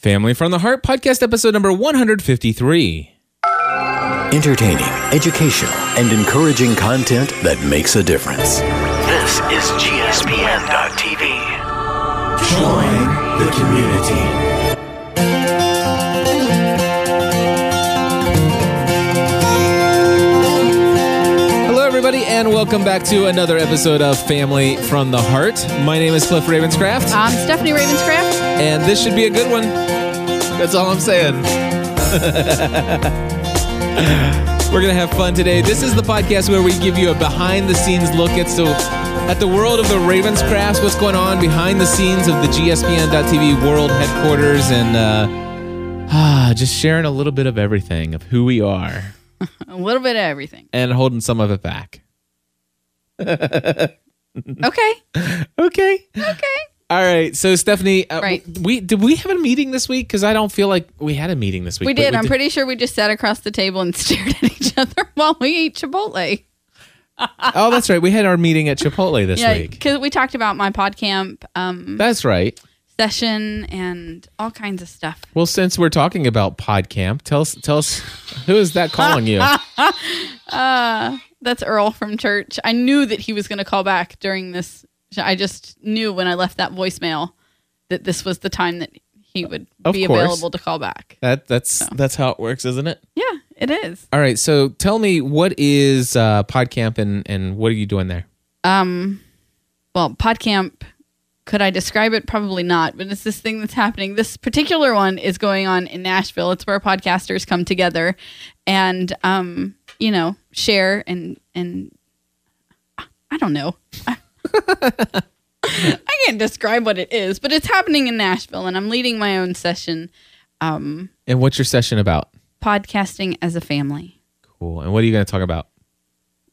Family from the Heart podcast episode number 153. Entertaining, educational, and encouraging content that makes a difference. This is GSPN.TV. Join the community. Everybody, and welcome back to another episode of Family from the Heart. My name is Cliff Ravenscraft, I'm Stephanie Ravenscraft. and this should be a good one. That's all I'm saying. We're gonna have fun today. This is the podcast where we give you a behind-the-scenes look at so at the world of the Ravenscrafts, what's going on behind the scenes of the GSPN.TV world headquarters, and uh, ah, just sharing a little bit of everything of who we are A little bit of everything. and holding some of it back. Okay. Okay. Okay. All right. So Stephanie, uh, Right. we did we have a meeting this week? Because I don't feel like we had a meeting this week. We did. I'm pretty sure we just sat across the table and stared at each other while we ate Chipotle. Oh, that's right. We had our meeting at Chipotle this Yeah, week. because we talked about my podcamp um, That's right. Session and all kinds of stuff. Well, since we're talking about PodCamp, tell us tell us who is that calling you? That's Earl from church. I knew that he was going to call back during this. I just knew when I left that voicemail that this was the time that he would Of be course. available to call back. That that's that's how it works, isn't it? Yeah, it is. All right. So tell me what is uh, PodCamp and and what are you doing there? Um, well, PodCamp, could I describe it? Probably not, but it's this thing that's happening. This particular one is going on in Nashville. It's where podcasters come together and, um, you know, share and, and I don't know. I can't describe what it is, but it's happening in Nashville and I'm leading my own session, um, And what's your session about? podcasting as a family. Cool. And what are you going to talk about?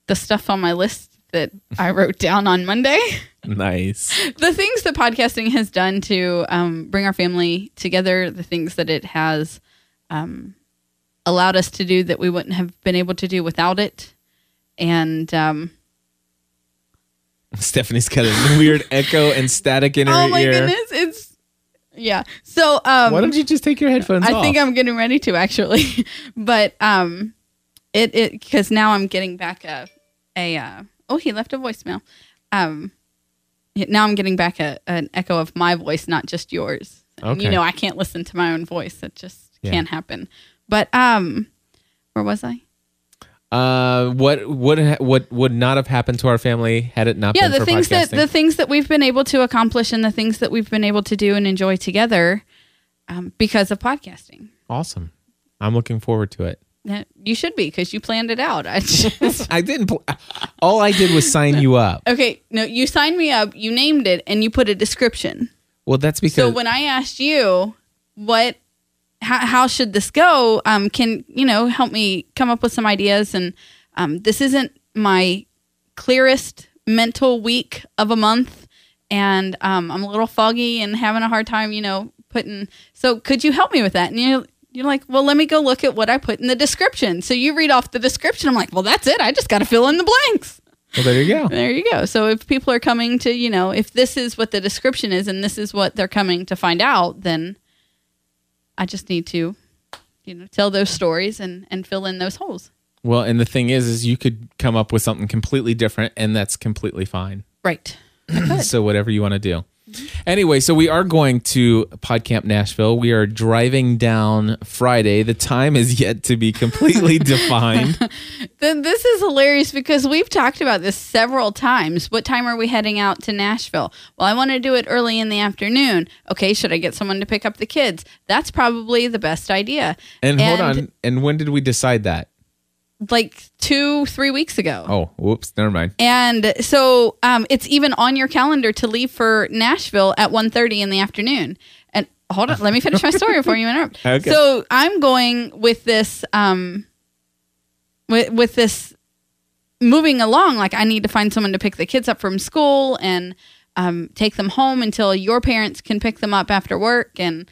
The stuff on my list that I wrote down on Monday. Nice. the things that podcasting has done to um, bring our family together, the things that it has um, allowed us to do that we wouldn't have been able to do without it. And um, Stephanie's got a weird echo and static in her oh my ear. goodness, it's yeah. So um, Why don't you just take your headphones off? I off? think I'm getting ready to actually, but um, it it because now I'm getting back a a uh, oh he left a voicemail. Um, now I'm getting back a an echo of my voice, not just yours. And You know, I can't listen to my own voice. It just Yeah. can't happen. But um, where was I? Uh, what would ha- what would not have happened to our family had it not Yeah, been the for things that the things that we've been able to accomplish and the things that we've been able to do and enjoy together um, because of podcasting. awesome. I'm looking forward to it. Yeah, You should be because you planned it out. I just I didn't. Pl- all I did was sign you up. Okay, no, you signed me up, you named it, and you put a description. Well, that's because So when I asked you what how, how should this go, um, can you know help me come up with some ideas? And um, this isn't my clearest mental week of a month, and um, I'm a little foggy and having a hard time, you know, putting. So could you help me with that? And you. You're like, well, let me go look at what I put in the description. So you read off the description. I'm like, well, that's it. I just got to fill in the blanks. well, there you go. There you go. So if people are coming to, you know, if this is what the description is and this is what they're coming to find out, then I just need to, you know, tell those stories and and fill in those holes. Well, and the thing is, is you could come up with something completely different, and that's completely fine. Right. So whatever you want to do. Anyway, so we are going to PodCamp Nashville. We are driving down Friday. The time is yet to be completely defined. Then this is hilarious because we've talked about this several times. What time are we heading out to Nashville? Well, I want to do it early in the afternoon. Okay, should I get someone to pick up the kids? That's probably the best idea. And, hold on. And when did we decide that? Like two, three weeks ago. Oh, whoops. Never mind. And so um, it's even on your calendar to leave for Nashville at 1.30 in the afternoon. And hold on, let me finish my story before you interrupt. Okay. So I'm going with this um, with, with this moving along. Like I need to find someone to pick the kids up from school and um, take them home until your parents can pick them up after work and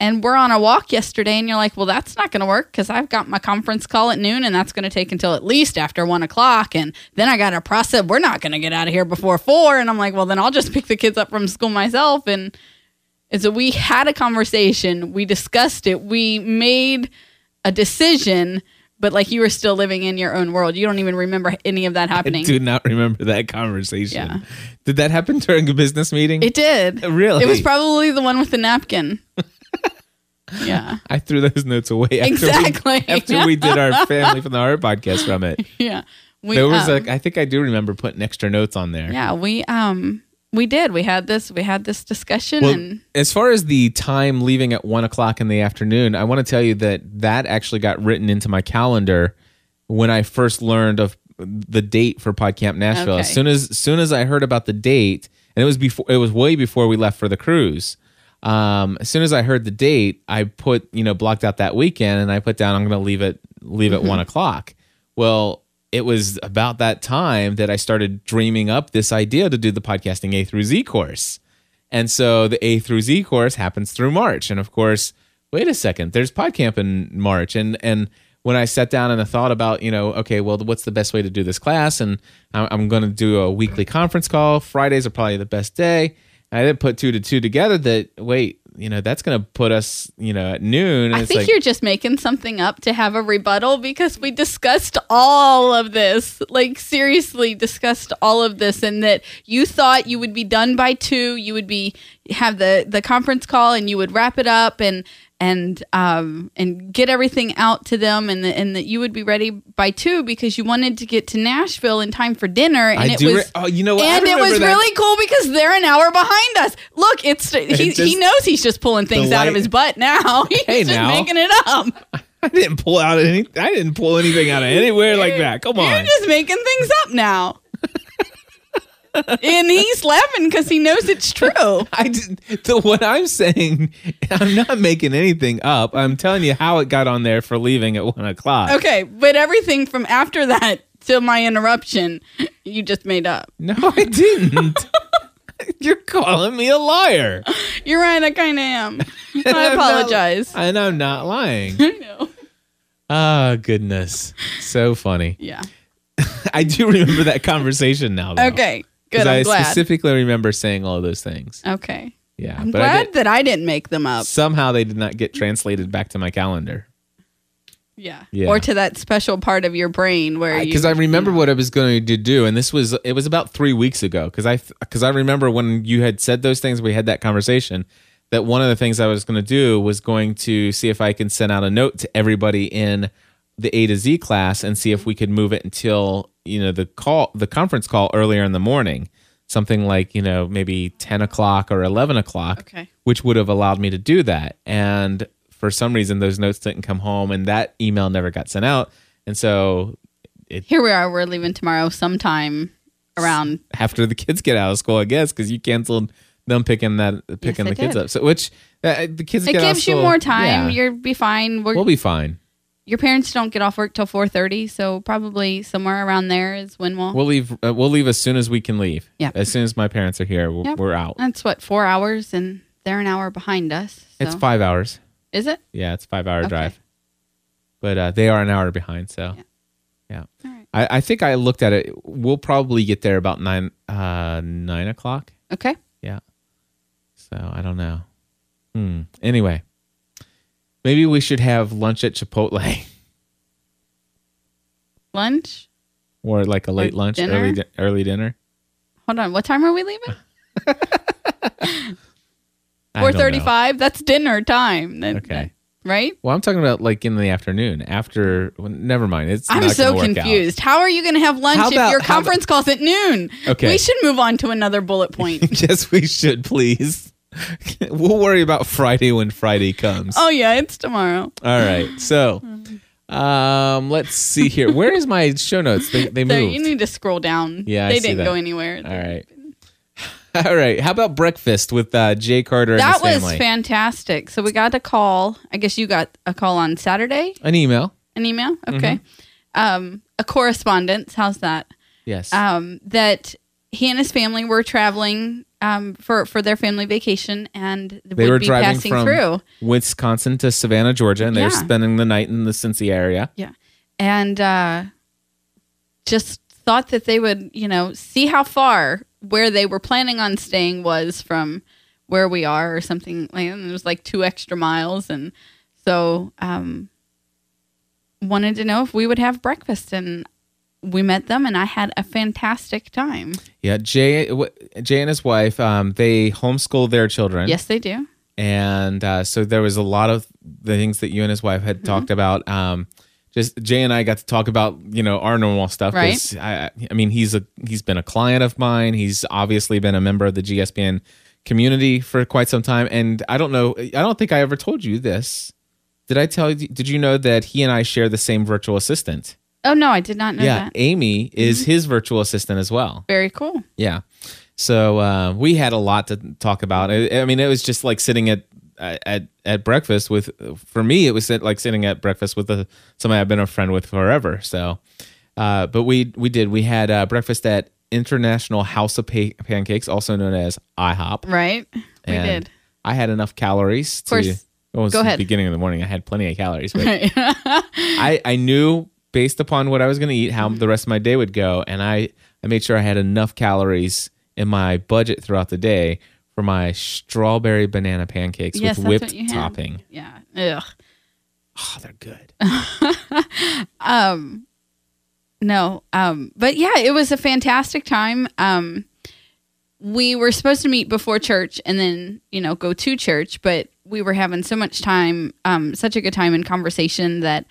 and we're on a walk yesterday and you're like well that's not going to work because i've got my conference call at noon and that's going to take until at least after one o'clock and then i got to process we're not going to get out of here before four and i'm like well then i'll just pick the kids up from school myself and is that we had a conversation, we discussed it, we made a decision, but like you were still living in your own world. You don't even remember any of that I happening. do not remember that conversation. Yeah. Did that happen during a business meeting? It did. Really? It was probably the one with the napkin. yeah. I threw those notes away after Exactly. we, after we did our family from the heart podcast from it. Yeah. We, There was um, like I think I do remember putting extra notes on there. yeah, we um we did. We had this we had this discussion Well, and as far as the time leaving at one o'clock in the afternoon, I want to tell you that that actually got written into my calendar when I first learned of the date for PodCamp Nashville. Okay. As soon as, as soon as I heard about the date, and it was before it was way before we left for the cruise. Um, as soon as I heard the date, I put you know blocked out that weekend, and I put down I'm going to leave it leave at one o'clock. Well, it was about that time that I started dreaming up this idea to do the podcasting A through Z course. And so the A through Z course happens through March. And of course, wait a second, there's PodCamp in March. And and when I sat down and I thought about, you know, okay, well, what's the best way to do this class? And I'm going to do a weekly conference call. Fridays are probably the best day. I didn't put two to two together that, wait, you know, that's going to put us, you know, at noon. I think like, you're just making something up to have a rebuttal because we discussed all of this. Like seriously discussed all of this and that you thought you would be done by 2, you would be have the the conference call and you would wrap it up and and um and get everything out to them and the, and that you would be ready by 2 because you wanted to get to Nashville in time for dinner and I it do. was re- oh, you know what? And it was that. really cool because they're an hour behind us. Look, it's he, he just- knows he's just pulling things out of his butt now. He's Hey, just now. making it up. I didn't pull out any. I didn't pull anything out of anywhere like that. Come on, You're just making things up now. And he's laughing because he knows it's true. I didn't. The what I'm saying, I'm not making anything up. I'm telling you how it got on there for leaving at one o'clock. Okay, but everything from after that till my interruption, you just made up. No, I didn't. You're calling me a liar. You're right, I kind of am. I I'm not- apologize. and I'm not lying. I know. Oh goodness, so funny. Yeah. I do remember that conversation now. Though, Okay, good. I'm I glad. specifically remember saying all of those things. okay. Yeah, I'm but I glad did, that I didn't make them up. somehow they did not get translated back to my calendar. Yeah. Yeah. Or to that special part of your brain where because I remember what I was going to do, and this was it was about three weeks ago. Because I because I remember when you had said those things, we had that conversation. That one of the things I was going to do was going to see if I can send out a note to everybody in the A to Z class and see if we could move it until you know the call the conference call earlier in the morning, something like you know maybe ten o'clock or eleven o'clock, Okay. which would have allowed me to do that. And for some reason, those notes didn't come home, and that email never got sent out. And so Here we are. We're leaving tomorrow sometime around. after the kids get out of school, I guess, because you canceled them picking that picking I the kids up. So which uh, the kids It get out of gives you more time. yeah, You'll be fine. We're, we'll be fine. Your parents don't get off work till 4.30 so probably somewhere around there is when we'll, We'll leave. Uh, we'll leave as soon as we can leave. Yeah. As soon as my parents are here, we're, Yep. we're out. that's what four hours and they're an hour behind us so. It's five hours. is it Yeah, it's five hour Okay. drive. But uh, they are an hour behind. So, Yeah. yeah. All right. I, I think I looked at it. We'll probably get there about nine uh, nine o'clock. okay Yeah. So I don't know. Hmm. Anyway, maybe we should have lunch at Chipotle lunch or like a late lunch, dinner? early di- early dinner. hold on what time are we leaving I don't know. 4.35 that's dinner time That- Okay. that- right Well, I'm talking about like in the afternoon after. Well, never mind. It's i'm so gonna out. confused how are you going to have lunch How if your conference calls at noon Okay. we should move on to another bullet point yes, we should please. we'll worry about Friday when Friday comes. oh yeah it's tomorrow All right. So, um, let's see here. Where is my show notes? They they so moved. you need to scroll down Yeah, I they see didn't that. go anywhere All right. All right. How about breakfast with uh, Jay Carter and that his was family? fantastic. So we got a call. I guess you got a call on Saturday, An email. an email. Mm-hmm. Okay. Um, a correspondence. How's that? Yes. Um, that he and his family were traveling um, for for their family vacation, and they would were be driving passing from through. Wisconsin to Savannah, Georgia, and they were Yeah. spending the night in the Cincy area. Yeah, and uh, just thought that they would, you know, see how far where they were planning on staying was from where we are or something. Like and it was like two extra miles, and so um, wanted to know if we would have breakfast, and we met them, and I had a fantastic time. Yeah, Jay, Jay and his wife, um, they homeschool their children. Yes, they do. and uh, so there was a lot of the things that you and his wife Mm-hmm. had talked about. Um, just Jay and I got to talk about you know our normal stuff. 'cause I, I mean, he's a he's been a client of mine. He's obviously been a member of the GSPN community for quite some time, and I don't know. I don't think I ever told you this. Did I tell you? Did you know that he and I share the same virtual assistant? Oh no, I did not know yeah, that. Amy is Mm-hmm. his virtual assistant as well. Very cool. Yeah. So uh, we had a lot to talk about. I, I mean, it was just like sitting at at at breakfast with. For me, it was like sitting at breakfast with a, somebody I've been a friend with forever. So, uh, but we we did. We had uh, breakfast at International House of pa- Pancakes, also known as IHOP. Right? We And did. I had enough calories. To, course. it was Go the ahead. Beginning of the morning, I had plenty of calories. But I I knew based upon what I was going to eat how the rest of my day would go, and I I made sure I had enough calories in my budget throughout the day for my strawberry banana pancakes Yes, with whipped you had. topping. Yeah. Ugh. Oh, they're good. No. Um, but yeah, it was a fantastic time. Um, we were supposed to meet before church and then, you know, go to church, but we were having so much time, um, such a good time in conversation that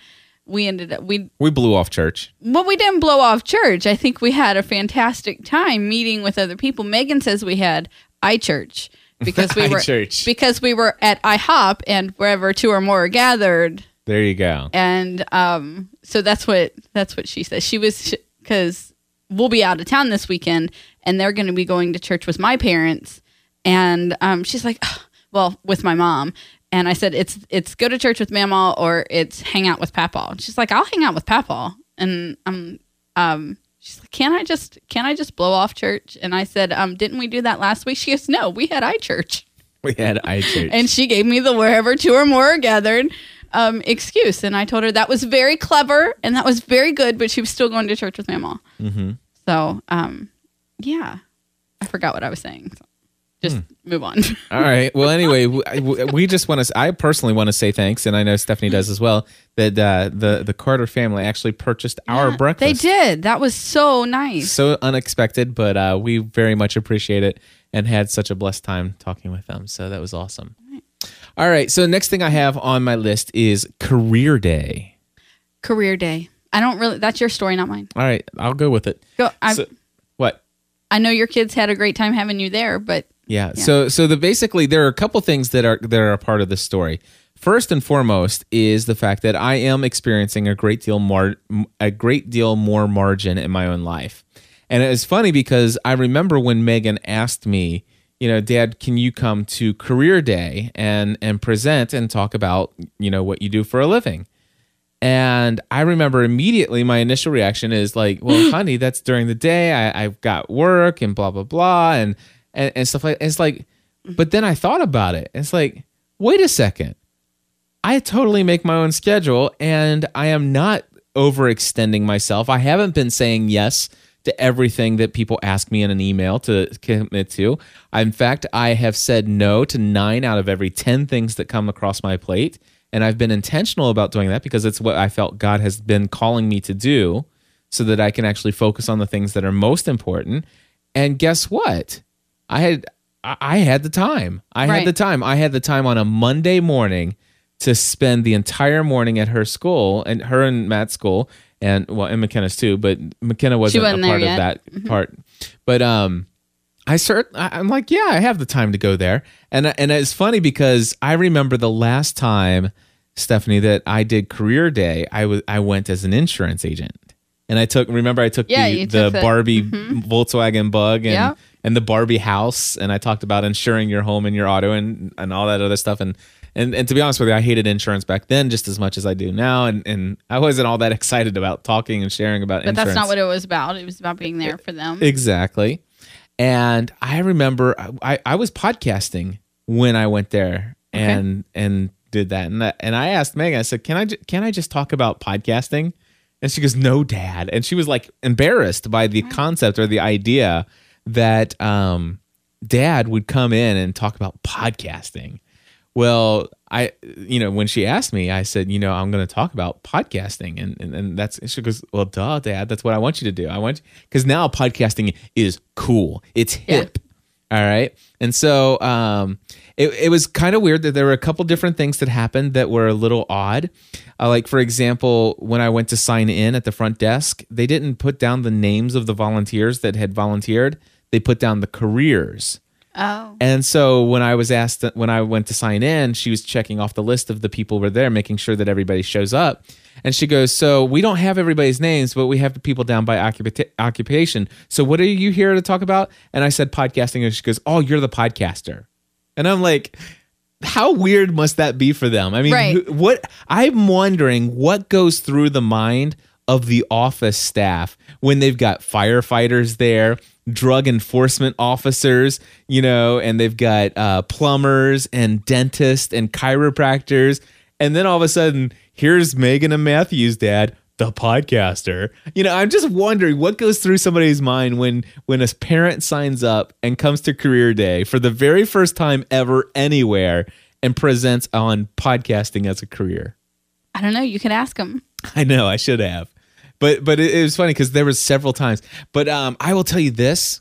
we ended up we We blew off church. well, we didn't blow off church. I think we had a fantastic time meeting with other people. Megan says we had iChurch because we were iChurch. because we were at IHOP and wherever two or more are gathered, There you go. and um, so that's what that's what she says. She was because we'll be out of town this weekend, and they're going to be going to church with my parents, and um, she's like, "Ugh," well, with my mom. And I said, it's it's go to church with Mama or it's hang out with Papa. And she's like, I'll hang out with Papa. And um um she's like, Can I just can I just blow off church? And I said, um, didn't we do that last week? She goes, No, we had iChurch. We had iChurch. And she gave me the wherever two or more are gathered um, excuse. And I told her that was very clever and that was very good, but she was still going to church with Mama. Mm-hmm. So, um, yeah, I forgot what I was saying. So just move on. All right. Well, anyway, we, we just want to. I personally want to say thanks, and I know Stephanie does as well. That uh, the the Carter family actually purchased our they breakfast. They did. That was so nice. so unexpected, but uh, we very much appreciate it and had such a blessed time talking with them. So that was awesome. All right. So next thing I have on my list is career day. Career day. I don't really. That's your story, not mine. All right, I'll go with it. Go. I, So, what? I know your kids had a great time having you there, but Yeah. So so the basically there are a couple things that are that are a part of this story. First and foremost is the fact that I am experiencing a great deal more a great deal more margin in my own life. And it was funny because I remember when Megan asked me, you know, Dad, can you come to career day and and present and talk about, you know, what you do for a living? And I remember immediately my initial reaction is like, well, honey, that's during the day. I, I've got work and blah, blah, blah, and, and, and stuff like It's like, mm-hmm. but then I thought about it. It's like, wait a second. I totally make my own schedule and I am not overextending myself. I haven't been saying yes to everything that people ask me in an email to commit to. In fact, I have said no to nine out of every 10 things that come across my plate. And I've been intentional about doing that because it's what I felt God has been calling me to do so that I can actually focus on the things that are most important. And guess what? I had I had the time. I Right. had the time. I had the time on a Monday morning to spend the entire morning at her school and her and Matt's school and well and McKenna's too, but McKenna wasn't, wasn't a part of yet. Mm-hmm. that part. But um I cert I'm like, yeah, I have the time to go there. And and it's funny because I remember the last time Stephanie that I did career day, I was I went as an insurance agent. And I took remember I took Yeah, the, the took Barbie mm-hmm. Volkswagen Bug and Yeah. and the Barbie house and I talked about insuring your home and your auto and and all that other stuff and and and to be honest with you I hated insurance back then just as much as I do now and and I wasn't all that excited about talking and sharing about but insurance. that's not what it was about. It was about being there for them. Exactly. And I remember I, I was podcasting when I went there and and did that. And that, and I asked Megan, I said, "Can I can I just talk about podcasting?" And she goes, "No, dad." And she was like embarrassed by the concept or the idea that um dad would come in and talk about podcasting. Well, I, you know, when she asked me, I said, you know, I'm going to talk about podcasting, and, and and that's she goes, well, duh, dad, that's what I want you to do. I want because now podcasting is cool, it's hip, all right, and so um, it it was kind of weird that there were a couple different things that happened that were a little odd. Uh, like for example, when I went to sign in at the front desk, they didn't put down the names of the volunteers that had volunteered. They put down the careers. Oh. And so when I was asked when I went to sign in, she was checking off the list of the people who were there, making sure that everybody shows up. And she goes, "So we don't have everybody's names, but we have the people down by occupa- occupation. So what are you here to talk about?" And I said podcasting, and she goes, "Oh, you're the podcaster." And I'm like, how weird must that be for them? I mean, Right. wh- what I'm wondering what goes through the mind of the office staff when they've got firefighters there, drug enforcement officers, you know, and they've got uh, plumbers and dentists and chiropractors, and then all of a sudden, here's Megan and Matthew's dad. The podcaster, you know, I'm just wondering what goes through somebody's mind when when a parent signs up and comes to career day for the very first time ever anywhere and presents on podcasting as a career. I don't know. You could ask them. I know I should have, but but it, it was funny because there was several times. But um, I will tell you this: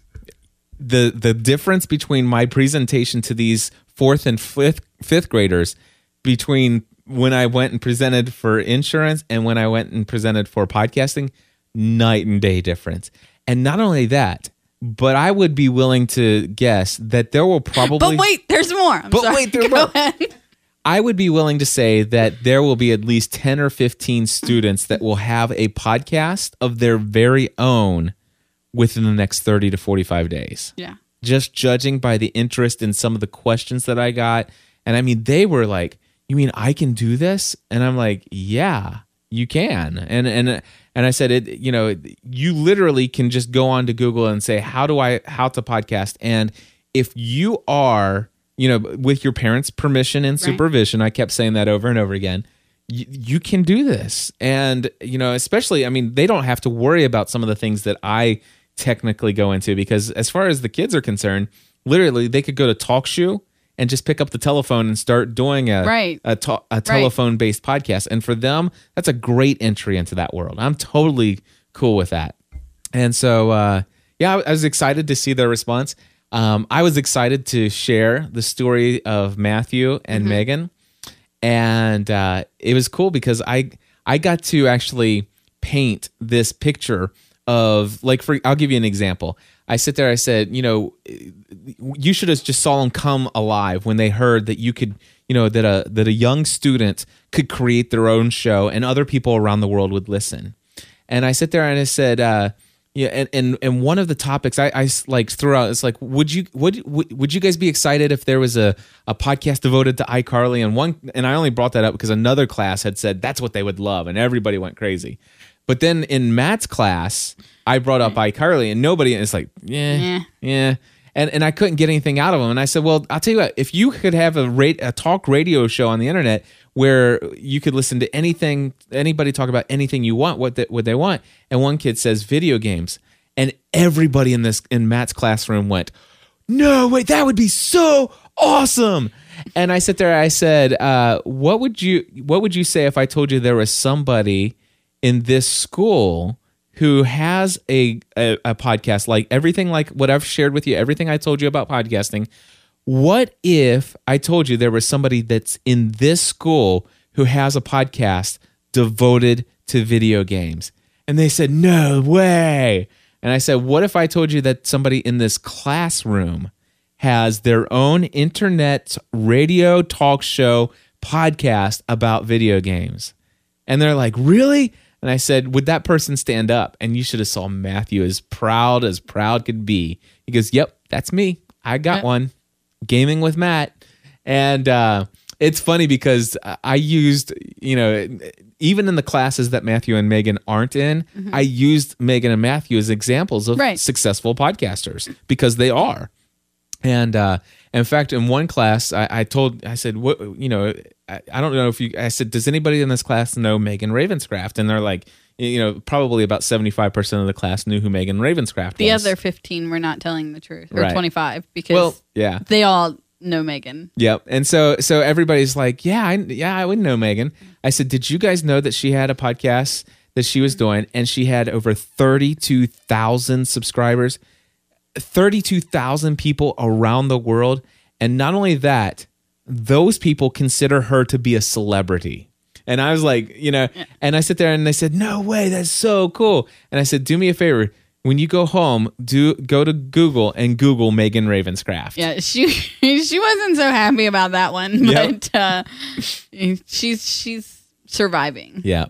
the the difference between my presentation to these fourth and fifth fifth graders between when I went and presented for insurance and when I went and presented for podcasting, night and day difference. And not only that, but I would be willing to guess that there will probably But wait, there's more. I'm But sorry. wait, there's more. ahead. I would be willing to say that there will be at least 10 or 15 students that will have a podcast of their very own within the next 30 to 45 days. Yeah. Just judging by the interest in some of the questions that I got. And I mean, they were like, You mean I can do this? And I'm like, Yeah, you can. And, and, and I said, it, you know, you literally can just go on to Google and say, How do I, how to podcast? And if you are, you know, with your parents' permission and supervision, I kept saying that over and over again. You, you can do this, and you know, especially, I mean, they don't have to worry about some of the things that I technically go into because, as far as the kids are concerned, literally, they could go to TalkShoe and just pick up the telephone and start doing a Right. a, ta- a telephone based podcast, and for them, that's a great entry into that world. I'm totally cool with that. And so, uh, yeah, I I was excited to see their response. Um, I was excited to share the story of Matthew and Megan, and uh, it was cool because I I got to actually paint this picture of like for I'll give you an example. I sit there. I said, you know, you should have just saw them come alive when they heard that you could, you know, that a that a young student could create their own show and other people around the world would listen. And I sit there and I said, uh, yeah, and, and and one of the topics I like threw out is like, would you would would you guys be excited if there was a, a podcast devoted to iCarly? And one and I only brought that up because another class had said that's what they would love, and everybody went crazy. But then in Matt's class, I brought up iCarly, and nobody is like, yeah, Yeah. yeah. And, and I couldn't get anything out of them. And I said, well, I'll tell you what, if you could have a, rate, a talk radio show on the internet where you could listen to anything, anybody talk about anything you want, what, they, what they want. And one kid says video games. And everybody in this, in Matt's classroom went, no, wait, that would be so awesome. And I sit there, I said, uh, what would you, what would you say if I told you there was somebody in this school who has a, a, a podcast like everything like what I've shared with you, everything I told you about podcasting. What if I told you there was somebody that's in this school who has a podcast devoted to video games? And they said, No way. And I said, What if I told you that somebody in this classroom has their own internet radio talk show podcast about video games? And they're like, "Really?" And I said, "Would that person stand up?" And you should have saw Matthew as proud as proud could be. He goes, "Yep, that's me. I got one. Gaming with Matt." And uh, it's funny because I used, you know, even in the classes that Matthew and Megan aren't in, I used Megan and Matthew as examples of Right. successful podcasters because they are and uh In fact, in one class, I, I told, I said, what, you know, I, I don't know if you, I said, does anybody in this class know Megan Ravenscraft? And they're like, you know, probably about 75% of the class knew who Megan Ravenscraft The was. other 15 were not telling the truth, or Right. 25, because Well, yeah. they all know Megan. Yep. And so so everybody's like, yeah, I, yeah, I would know Megan. I said, did you guys know that she had a podcast that she was doing, and she had over thirty-two thousand subscribers, thirty-two thousand people around the world, and not only that, those people consider her to be a celebrity. And I was like, you know, and I sit there and they said, no way, that's so cool. And I said, do me a favor. When you go home, do go to Google and Google Megan Ravenscraft. Yeah, she she wasn't so happy about that one, Yep. but uh, she's she's surviving. Yeah.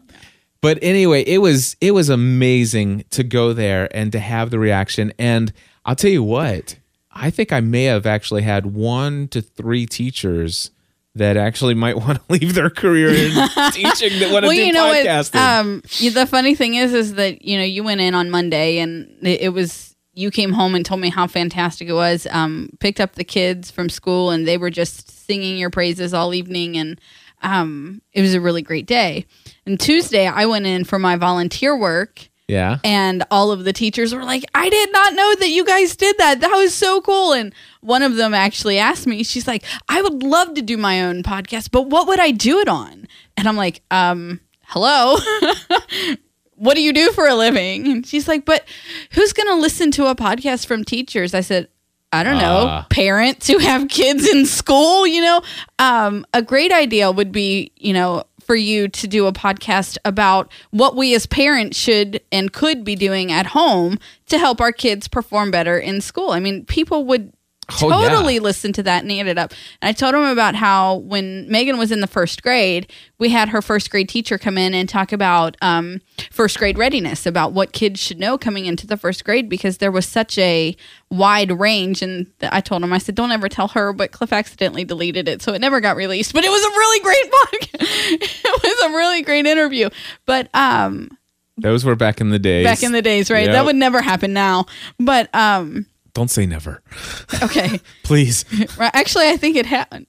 But anyway, it was it was amazing to go there and to have the reaction. And I'll tell you what, I think I may have actually had one to three teachers that actually might want to leave their career in teaching that want to well, do you know what? podcasting. Um, the funny thing is, is that you know you went in on Monday and it, it was you came home and told me how fantastic it was. Um, picked up the kids from school and they were just singing your praises all evening, and um, it was a really great day. And Tuesday, I went in for my volunteer work. Yeah. and all of the teachers were like, I did not know that you guys did that. That was so cool. And one of them actually asked me, she's like, I would love to do my own podcast, but what would I do it on? And I'm like, um, hello. what do you do for a living? And she's like, but who's going to listen to a podcast from teachers? I said, I don't know, Ah. parents who have kids in school, you know, um, a great idea would be, you know, for you to do a podcast about what we as parents should and could be doing at home to help our kids perform better in school. I mean, people would Oh, yeah. totally listen to that and eat it up. And I told him about how when Megan was in the first grade, we had her first grade teacher come in and talk about um, first grade readiness, about what kids should know coming into the first grade, because there was such a wide range. And I told him, I said, don't ever tell her, but Cliff accidentally deleted it. So it never got released. But it was a really great book. it was a really great interview. But um, Those were back in the days. back in the days, right? Yep. That would never happen now. But um, Don't say never. okay. Please. Right. Actually, I think it happened.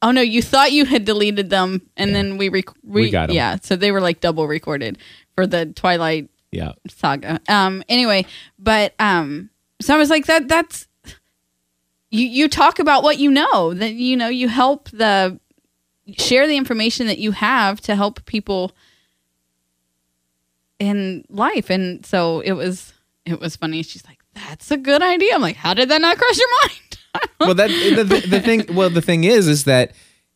Oh no, you thought you had deleted them, and then we rec- We got 'em. Yeah, so they were like double recorded for the Twilight Yeah. saga. Um. Anyway, but um. So I was like, that. That's you. You talk about what you know. That you know. You help the share the information that you have to help people in life, and so it was. It was funny. She's like, "That's a good idea." I'm like, "How did that not cross your mind?" well that the, the, the thing well the thing is is that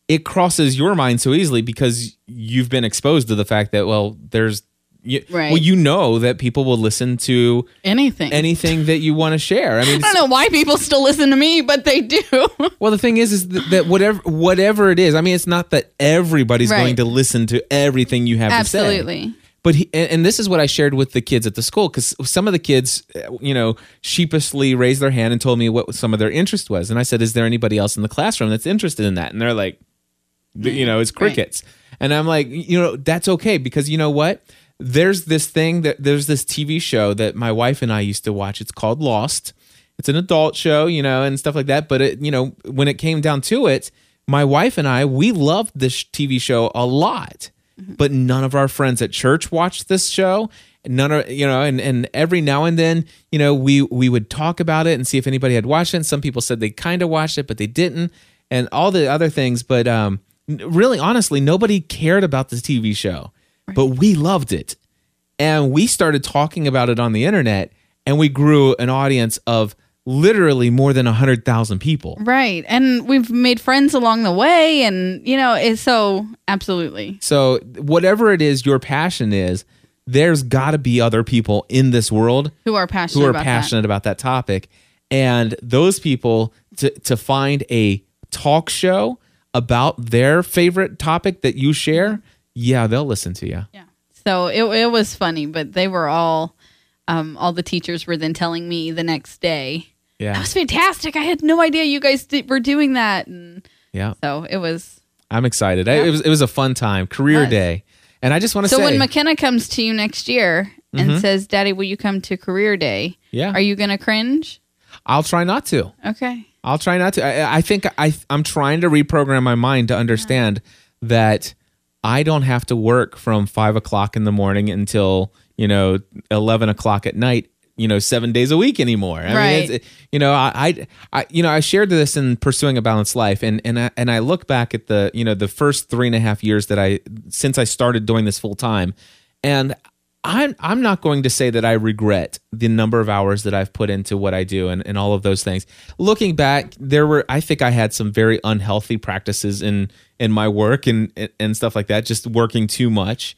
it crosses your mind so easily because you've been exposed to the fact that well there's you, Right. well you know that people will listen to Anything. anything that you want to share i mean I don't know why people still listen to me, but they do. well the thing is is that, that whatever whatever it is i mean it's not that everybody's Right. going to listen to everything you have to say Absolutely. But he, and, and this is what I shared with the kids at the school because some of the kids, uh, you know, sheepishly raised their hand and told me what some of their interest was, and I said, "Is there anybody else in the classroom that's interested in that?" And they're like, "You know, it's Right. crickets," and I'm like, "You know, that's okay because you know what." There's this thing that there's this TV show that my wife and I used to watch. It's called Lost. It's an adult show, you know, and stuff like that. But it, you know, when it came down to it, my wife and I, we loved this TV show a lot but none of our friends at church watched this show. None of you know and, and every now and then you know we we would talk about it and see if anybody had watched it. And some people said they kind of watched it but they didn't and all the other things. But um really honestly nobody cared about the tv show but we loved it. And we started talking about it on the internet and we grew an audience of literally more than 100,000 people Right. And we've made friends along the way. And, you know, it's so absolutely. So whatever it is your passion is, there's got to be other people in this world Who are passionate who are about passionate about that topic, and those people to to find a talk show about their favorite topic that you share, yeah, they'll listen to you. Yeah. So it, it was funny, but they were all, um, all the teachers were then telling me the next day, that was fantastic. I had no idea you guys did, were doing that. And yeah, so it was. I'm excited. I, it was it was a fun time, career day, and I just want to So say, when McKenna comes to you next year and mm-hmm. says, Daddy, will you come to career day? Yeah. Are you going to cringe? I'll try not to. Okay. I'll try not to. I, I think I I'm trying to reprogram my mind to understand that I don't have to work from five o'clock in the morning until you know eleven o'clock at night. You know, seven days a week anymore. I Right. Mean, it's, you know, I, I, I, you know, I shared this in pursuing a balanced life, and and I, and I look back at the, you know, the first three and a half years that I since I started doing this full time, and I'm I'm not going to say that I regret the number of hours that I've put into what I do and, and all of those things. Looking back, there were I think I had some very unhealthy practices in in my work and and stuff like that, just working too much.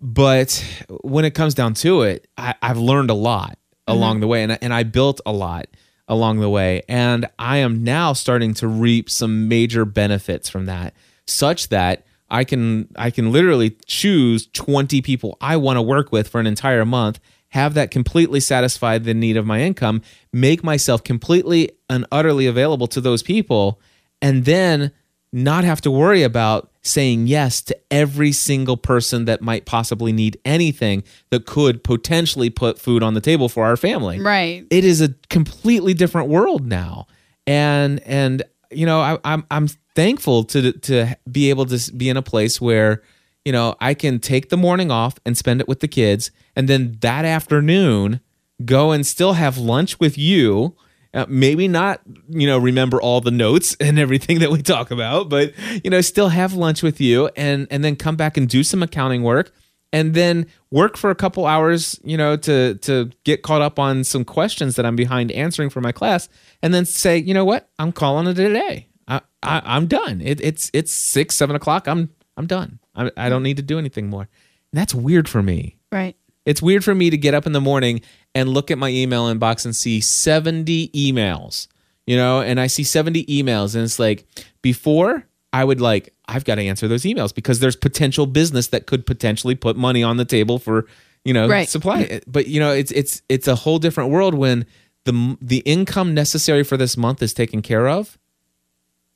But when it comes down to it, I, I've learned a lot Mm-hmm. along the way, and I- and I built a lot along the way, and I am now starting to reap some major benefits from that, such that I can I can literally choose 20 people I want to work with for an entire month, have that completely satisfy the need of my income, make myself completely and utterly available to those people, and then not have to worry about saying yes to every single person that might possibly need anything that could potentially put food on the table for our family Right. it is a completely different world now and and you know I, i'm i'm thankful to to be able to be in a place where you know i can take the morning off and spend it with the kids and then that afternoon go and still have lunch with you uh, maybe not you know remember all the notes and everything that we talk about but you know still have lunch with you and and then come back and do some accounting work and then work for a couple hours, you know, to to get caught up on some questions that I'm behind answering for my class, and then say, you know what, I'm calling it a day. I, I I'm done. It, it's it's six seven o'clock. I'm I'm done. I, I don't need to do anything more. And that's weird for me. Right. It's weird for me to get up in the morning and look at my email inbox and see 70 emails, you know, and I see 70 emails and it's like before I would like I've got to answer those emails because there's potential business that could potentially put money on the table for, you know, Right. supply. Eh, but you know, it's it's it's a whole different world when the the income necessary for this month is taken care of.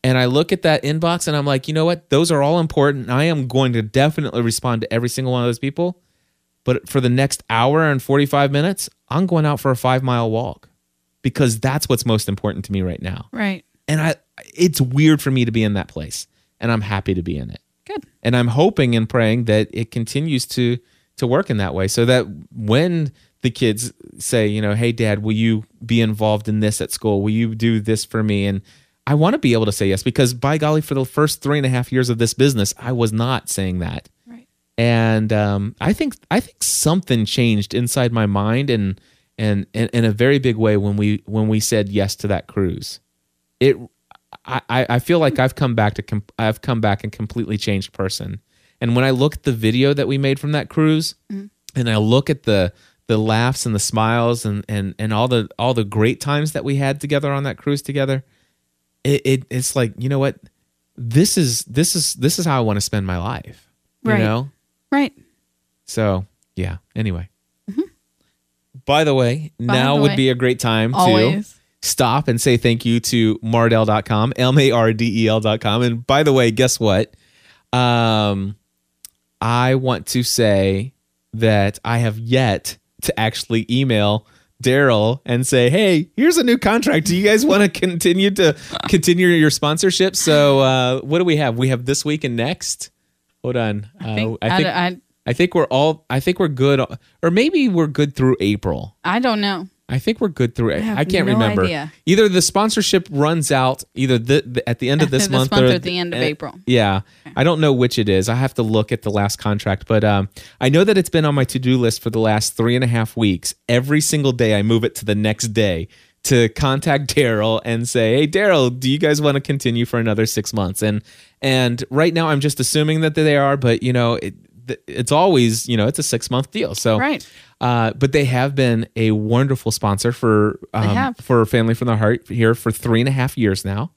And I look at that inbox and I'm like, you know what? Those are all important. I am going to definitely respond to every single one of those people. But for the next hour and 45 minutes, I'm going out for a five mile walk because that's what's most important to me right now. Right. And I, it's weird for me to be in that place and I'm happy to be in it. Good. And I'm hoping and praying that it continues to, to work in that way so that when the kids say, you know, hey, dad, will you be involved in this at school? Will you do this for me? And I want to be able to say yes because by golly, for the first three and a half years of this business, I was not saying that. And um, I think I think something changed inside my mind and and in, in a very big way when we when we said yes to that cruise. It I, I feel like I've come back to I've come back a completely changed person. And when I look at the video that we made from that cruise, and I look at the the laughs and the smiles and and and all the all the great times that we had together on that cruise together, it, it it's like you know what this is this is this is how I want to spend my life. Right. You know. Right. So yeah. Anyway. By the way, now Mm-hmm. the would way. be a great time to stop and say thank you to Mardel.com, M A R D E L.com. And by the way, guess what? Um, I want to say that I have yet to actually email Daryl and say, "Hey, here's a new contract. Do you guys want to continue to continue your sponsorship?" So, uh, what do we have? We have this week and next. Hold on. I think, uh, I, I think I, I think we're all. I think we're good, or maybe we're good through April. I don't know. I think we're good through. I, have can't no remember. idea. Either the sponsorship runs out either the, the- at the end of this This month, month or, at the end of uh, April. Yeah, I don't know which it is. I have to look at the last contract, but um, I know that it's been on my to do list for the last three and a half weeks. Every single day, I move it to the next day to contact Daryl and say, "Hey, Daryl, do you guys want to continue for another six months?" And and right now, I'm just assuming that they are, but you know, it, it's always you know it's a six month deal. So Right. uh, but they have been a wonderful sponsor for um, for Family from the Heart here for three and a half years now,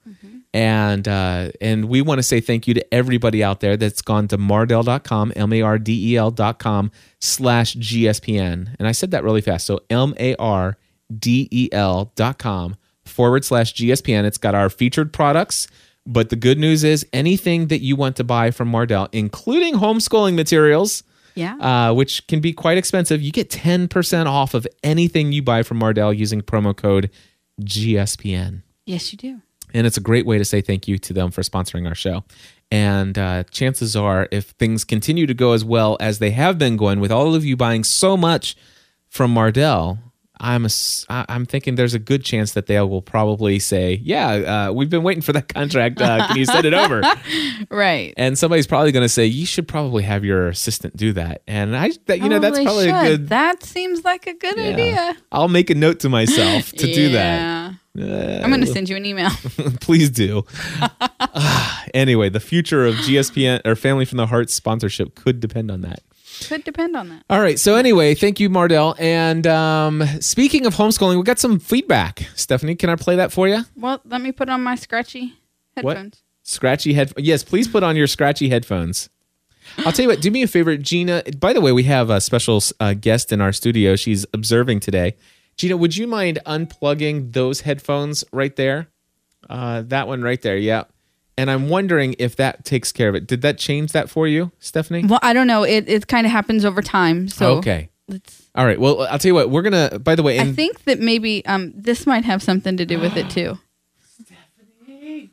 and uh, and we want to say thank you to everybody out there that's gone to mardel.com m a r d e l dot com slash gspn, and I said that really fast, so m a r d e l dot com forward slash gspn. It's got our featured products. But the good news is anything that you want to buy from Mardel, including homeschooling materials, Yeah. uh, which can be quite expensive. You get 10% off of anything you buy from Mardel using promo code GSPN. Yes, you do. And it's a great way to say thank you to them for sponsoring our show. And uh, chances are, if things continue to go as well as they have been going, with all of you buying so much from Mardel, I'm a, I'm thinking there's a good chance that they will probably say, "Yeah, uh, we've been waiting for that contract. Uh, can you send it over?" Right. And somebody's probably going to say, "You should probably have your assistant do that." And I, that, you know, that's probably should. a good. That seems like a good yeah. idea. I'll make a note to myself to do that. Yeah. Uh, I'm going to send you an email. Please do. Ah, anyway, the future of GSPN or Family from the Heart sponsorship could depend on that. Could depend on that. All right. So anyway, thank you, Mardel. And um, speaking of homeschooling, we got some feedback. Stephanie, can I play that for you? Well, let me put on my scratchy What? headphones. Scratchy head. Yes, please put on your scratchy headphones. I'll tell you what. Do me a favor, Gina. By the way, we have a special uh, guest in our studio. She's observing today. Gina, would you mind unplugging those headphones right there? Uh, that one right there. Yeah. And I'm wondering if that takes care of it. Did that change that for you, Stephanie? Well, I don't know. It it kind of happens over time. So okay. let's. All right. Well, I'll tell you what. We're gonna. By the way, I think that maybe um this might have something to do with it too. Stephanie.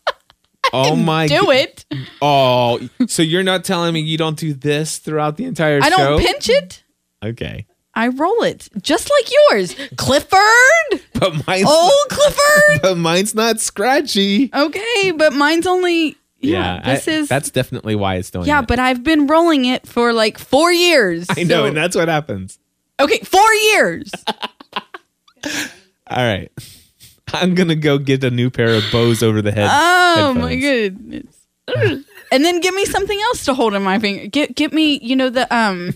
oh my. Do it. Oh, so you're not telling me you don't do this throughout the entire I show? don't pinch it. Okay. I roll it just like yours, Clifford. But mine's Oh, Clifford. but mine's not scratchy. Okay, but mine's only. Yeah, I- this is. that's definitely why it's doing it. yeah, it. but I've been rolling it for like four years. I know, and that's what happens. okay, four years. All right, I'm gonna go get a new pair of bows over the head. Oh my goodness. and then give me something else to hold in my finger. Get get me, you know, the um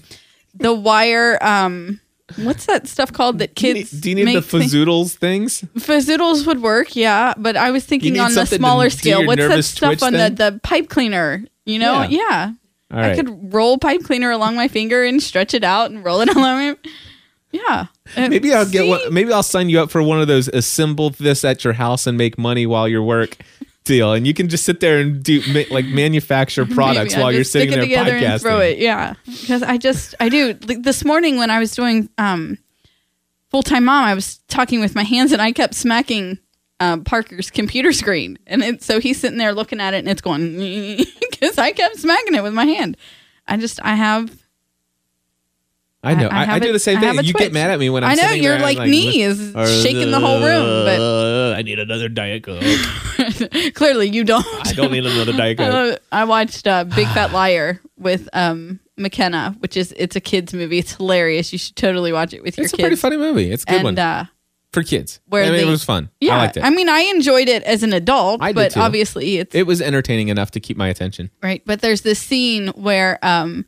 the wire um what's that stuff called that Do you need, kids do you need the fazoodles things? Fazoodles would work, yeah, but I was thinking on the smaller scale. What's that stuff on thing? the the pipe cleaner? You know, Yeah. yeah. I could roll pipe cleaner along my finger and stretch it out and roll it along my Yeah. Uh, Maybe I'll get see? one. Maybe I'll sign you up for one of those assemble this at your house and make money while you work deal, and you can just sit there and do ma- like manufacture products Maybe. While you're sitting stick there it together podcasting. and throw it. Yeah, because I just I do. Like, this morning when I was doing um, full time mom, I was talking with my hands and I kept smacking um, Parker's computer screen, and it, so he's sitting there looking at it and it's going because I kept smacking it with my hand. I just I have. I know. I- I I, do the same thing. You twitch. get mad at me when I'm I know you're and, like, knee is shaking the whole room, but Uh, I need another diet coke. clearly you don't. I don't need another diet coke. I watched uh, Big Fat Liar with um, McKenna, which is it's a kids movie. It's hilarious. You should totally watch it with your kids. It's a kids. pretty funny movie. It's a good and one uh, for kids. where I mean, they- it was fun. yeah, I liked it. I mean, I enjoyed it as an adult, but obviously it's it was entertaining enough to keep my attention. right. But there's this scene where um,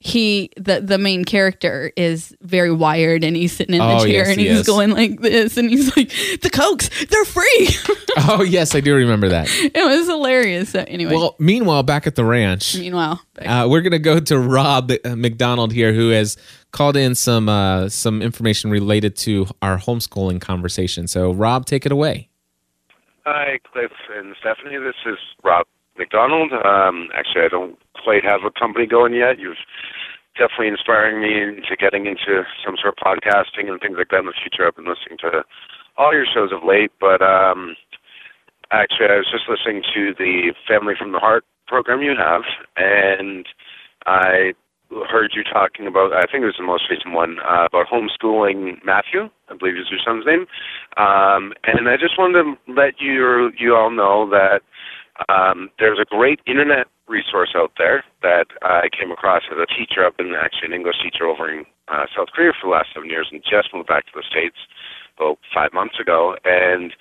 he the the main character is very wired and he's sitting in the Oh, chair yes, and he's is. going like this and he's like the cokes they're free. Oh yes, I do remember that. it was hilarious. So anyway, Well, meanwhile, back at the ranch, meanwhile, back- uh, we're gonna go to Rob uh, McDonald here, who has called in some uh, some information related to our homeschooling conversation. So, Rob, take it away. Hi, Cliff and Stephanie. This is Rob McDonald. Um, actually, I don't quite have a company going yet. You've definitely inspiring me into getting into some sort of podcasting and things like that in the future. I've been listening to all your shows of late, but um, actually, I was just listening to the Family from the Heart program you have, and I heard you talking about, I think it was the most recent one, uh, about homeschooling Matthew, I believe is your son's name. Um, and I just wanted to let you, you all know that um, there's a great internet resource out there that I came across as a teacher. I've been actually an English teacher over in uh, South Korea for the last seven years and just moved back to the States about five months ago. And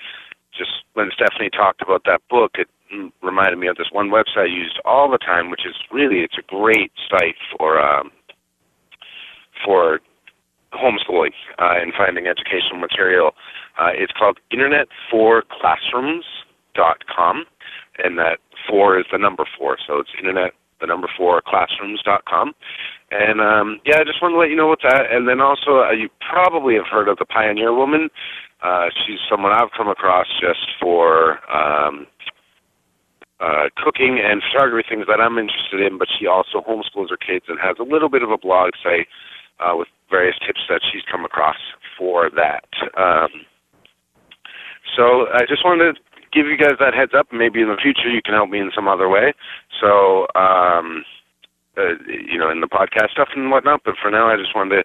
just when Stephanie talked about that book, it reminded me of this one website I used all the time, which is really it's a great site for um, for homeschooling uh, and finding educational material. Uh, it's called internetforclassrooms.com, and that four is the number four, so it's internet the number four classrooms.com. And um, yeah, I just wanted to let you know what's that. And then also, uh, you probably have heard of the Pioneer Woman. Uh, she's someone I've come across just for um, uh, cooking and photography things that I'm interested in, but she also homeschools her kids and has a little bit of a blog site uh, with various tips that she's come across for that. Um, So I just wanted to give you guys that heads up. Maybe in the future you can help me in some other way. So, um, uh, you know, in the podcast stuff and whatnot. But for now, I just wanted to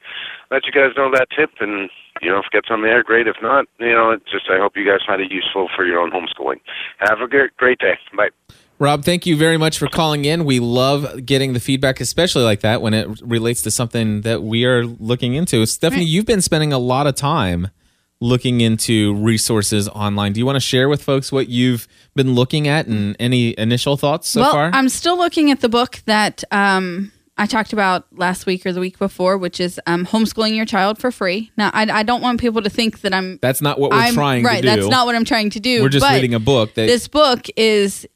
let you guys know that tip. And you know, if it gets on the air, great. If not, you know, it's just I hope you guys find it useful for your own homeschooling. Have a great, great day. Bye. Rob, thank you very much for calling in. We love getting the feedback, especially like that when it relates to something that we are looking into. Stephanie, you've been spending a lot of time looking into resources online. Do you want to share with folks what you've been looking at and any initial thoughts so well, far? I'm still looking at the book that um, I talked about last week or the week before, which is um, homeschooling your child for free. Now, I, I don't want people to think that I'm that's not what we're I'm trying right. to do. Right. That's not what I'm trying to do. We're just reading a book that this book is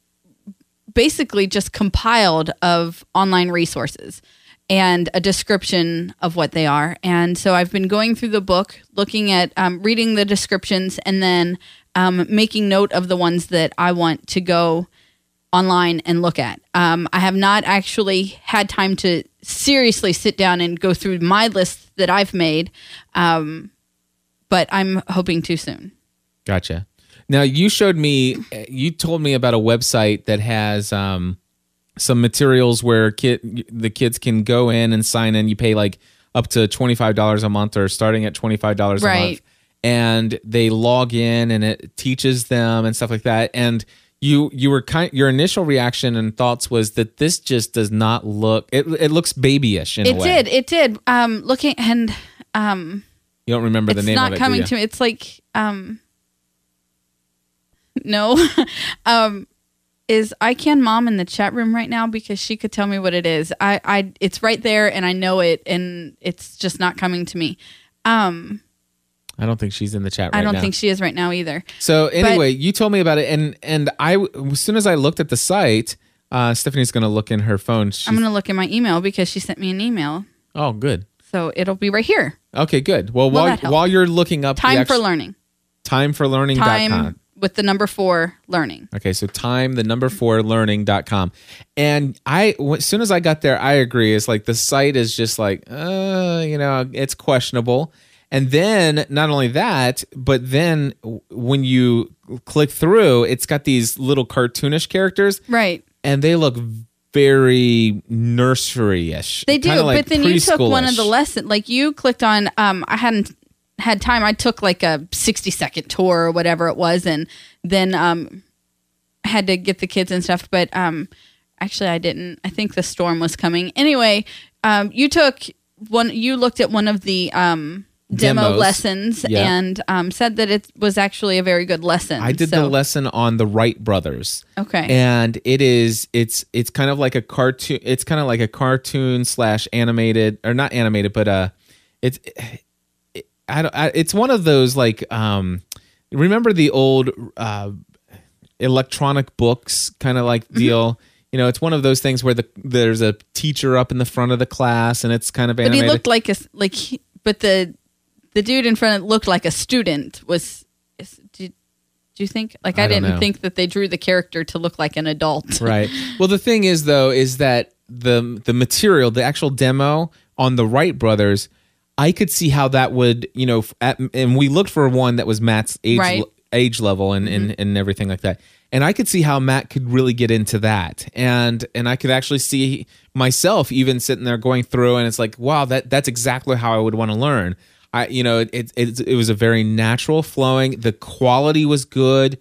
basically just compiled of online resources and a description of what they are. And so I've been going through the book, looking at um, reading the descriptions, and then um, making note of the ones that I want to go online and look at. Um, I have not actually had time to seriously sit down and go through my list that I've made, um, but I'm hoping to soon. Gotcha. Now you showed me, you told me about a website that has um, some materials where kid the kids can go in and sign in. You pay like up to twenty five dollars a month, or starting at twenty five dollars a Right. month, and they log in and it teaches them and stuff like that. And you you were kind your initial reaction and thoughts was that this just does not look it it looks babyish in a It did. It did. Um, looking and um, You don't remember the name not it, It's not coming do to me. It's like um, no, um, is I can mom in the chat room right now because she could tell me what it is. I, I, it's right there and I know it, and it's just not coming to me. Um, I don't think she's in the chat right I don't now. think she is right now either. So anyway, you told me about it, and and I as soon as I looked at the site, uh, Stephanie's going to look in her phone. She's, I'm gonna look in my email because she sent me an email, oh, good. so it'll be right here. Okay, good. Well, Will while while you're looking up Time for learning. time for learning Time with the number four learning. Okay, so time the number four learning.com. And I as soon as I got there, I agree. It's like the site is just like, uh, you know, it's questionable. And then not only that, but then when you click through, it's got these little cartoonish characters Right. and they look very nursery-ish. They do, like but then you took one of the preschoolish. lesson. Like you clicked on. Um, I hadn't had time. I took like a sixty second tour or whatever it was, and then um, had to get the kids and stuff. But um, actually, I didn't. I think the storm was coming. Anyway, um, you took one. You looked at one of the um demo Demos. lessons Yeah. and um said that it was actually a very good lesson. I did So- the lesson on the Wright brothers. Okay. and it is it's it's kind of like a cartoon it's kind of like a cartoon slash animated or not animated but uh it's it, I, don't- I it's one of those like um remember the old uh electronic books kind of like Mm-hmm. deal? You know it's one of those things where the there's a teacher up in the front of the class and it's kind of but he looked like a like he- but the the dude in front of looked like a student was did, do you think? Like I i, didn't know. think that they drew the character to look like an adult. Right. Well the thing is though is that the the material the actual demo on the wright brothers i could see how that would you know at, and we looked for one that was matt's age Right. age level and, and mm-hmm. and everything like that. And i could see how matt could really get into that. And and i could actually see myself even sitting there going through and it's like wow that that's exactly how i would want to learn. I you know it, it it it was a very natural flowing. The quality was good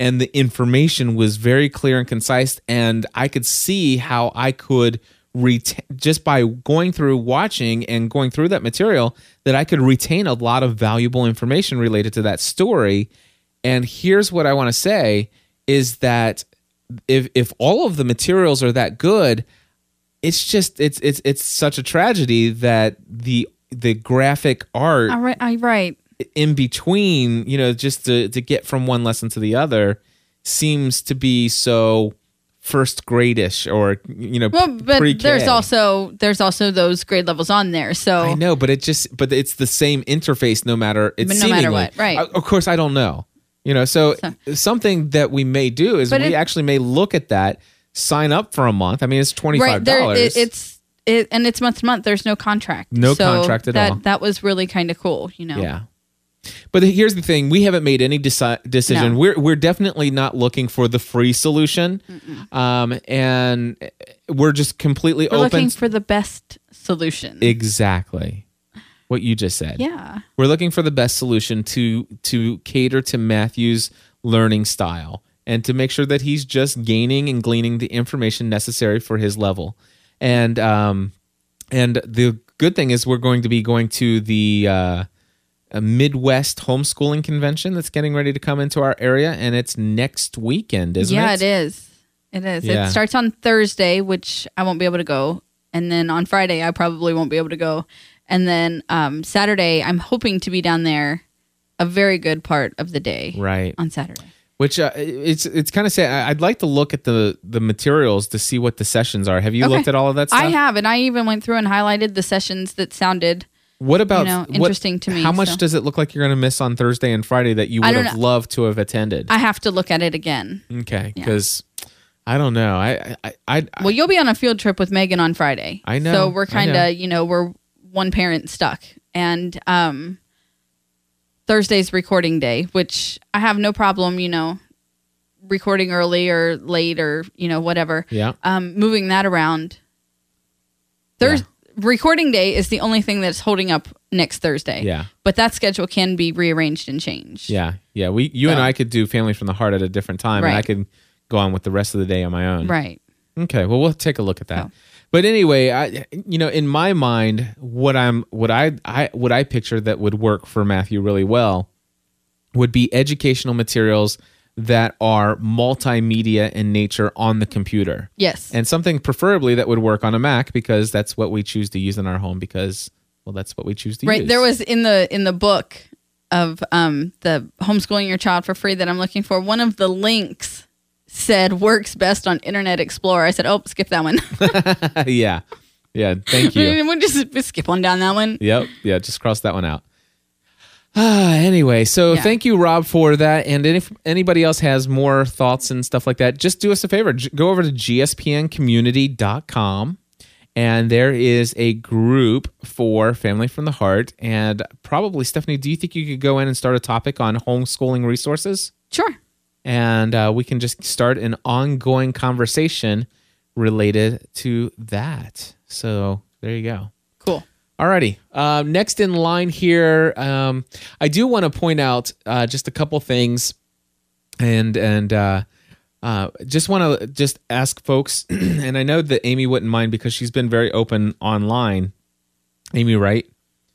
and the information was very clear and concise. And i could see how i could retain just by going through watching and going through that material that i could retain a lot of valuable information related to that story. And here's what i want to say is that if if all of the materials are that good it's just it's it's it's such a tragedy that the the graphic art all right i right. in between, you know, just to, to get from one lesson to the other seems to be so first gradish or you know well but pre-K. there's also there's also those grade levels on there so I know, but it just but it's the same interface no matter it's no matter what, right. I- of course, I don't know. You know, so, So- something that we may do is But we it- actually may look at that, sign up for a month. I mean, it's twenty five right there dollars. it, it's it, and it's month to month there's no contract No So contract at that, all. that was really kind of cool you know Yeah. But here's the thing: we haven't made any deci- decision. No. We're we're definitely not looking for the free solution, um, and we're just completely We're open. looking for the best solution. exactly what you just said. yeah. We're looking for the best solution to to cater to Matthew's learning style and to make sure that he's just gaining and gleaning the information necessary for his level. And um and the good thing is we're going to be going to the uh a Midwest homeschooling convention that's getting ready to come into our area and it's next weekend, isn't yeah, it? it is. It is. Yeah. It starts on Thursday, which I won't be able to go, and then on Friday I probably won't be able to go, and then um, Saturday I'm hoping to be down there a very good part of the day Right. on Saturday. Which uh, it's it's kind of sad. I'd like to look at the the materials to see what the sessions are. Have you Okay. looked at all of that stuff? I have, and I even went through and highlighted the sessions that sounded. What about know, what- interesting to me, How much so. does it look like you're going to miss on Thursday and Friday that you would have know. loved to have attended? I have to look at it again. okay, Yeah. because I don't know. I I I, Well, you'll be on a field trip with Megan on Friday. I know, So we're kind of, you know, we're one parent stuck. And um Thursday's recording day, which I have no problem, you know, recording early or late or, you know, whatever. yeah. Um moving that around. Thurs recording day is the only thing that's holding up next Thursday. Yeah. But that schedule can be rearranged and changed. Yeah, yeah. We you and I could do Family from the Heart at a different time, and I could go on with the rest of the day on my own. Right. Okay, well we'll take a look at that. Oh. But anyway, I you know, in my mind, what I'm what I I what I picture that would work for Matthew really well would be educational materials that are multimedia in nature on the computer. Yes. And something preferably that would work on a Mac because that's what we choose to use in our home because well that's what we choose to right use. Right. There was in the in the book of um the homeschooling your child for free that i'm looking for one of the links said works best on internet explorer i said oh skip that one yeah. Yeah, thank you. we'll just we'll skip on down that one Yep. Yeah, just cross that one out. Ah, anyway, so Yeah. thank you, Rob, for that. And if anybody else has more thoughts and stuff like that, just do us a favor. Go over to gspncommunity.com. And there is a group for Family from the Heart. And probably, Stephanie, do you think you could go in and start a topic on homeschooling resources? sure And uh, we can just start an ongoing conversation related to that. So there you go. Cool Alrighty. Uh, next in line here, um, I do want to point out uh, just a couple things, and and uh, uh, just want to just ask folks, and I know that Amy wouldn't mind because she's been very open online. Amy, right?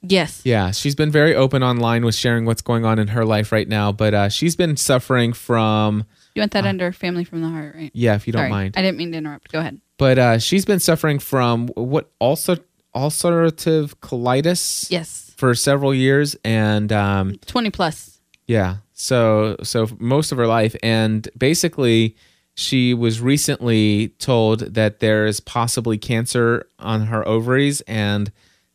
yes Yeah, she's been very open online with sharing what's going on in her life right now, but uh, she's been suffering from you want that under family from the heart right yeah, if you don't Sorry, mind, i didn't mean to interrupt go ahead but uh, she's been suffering from what also ulcerative colitis. yes. for several years and um 20 plus. Yeah. So so most of her life and basically she was recently told that there is possibly cancer on her ovaries and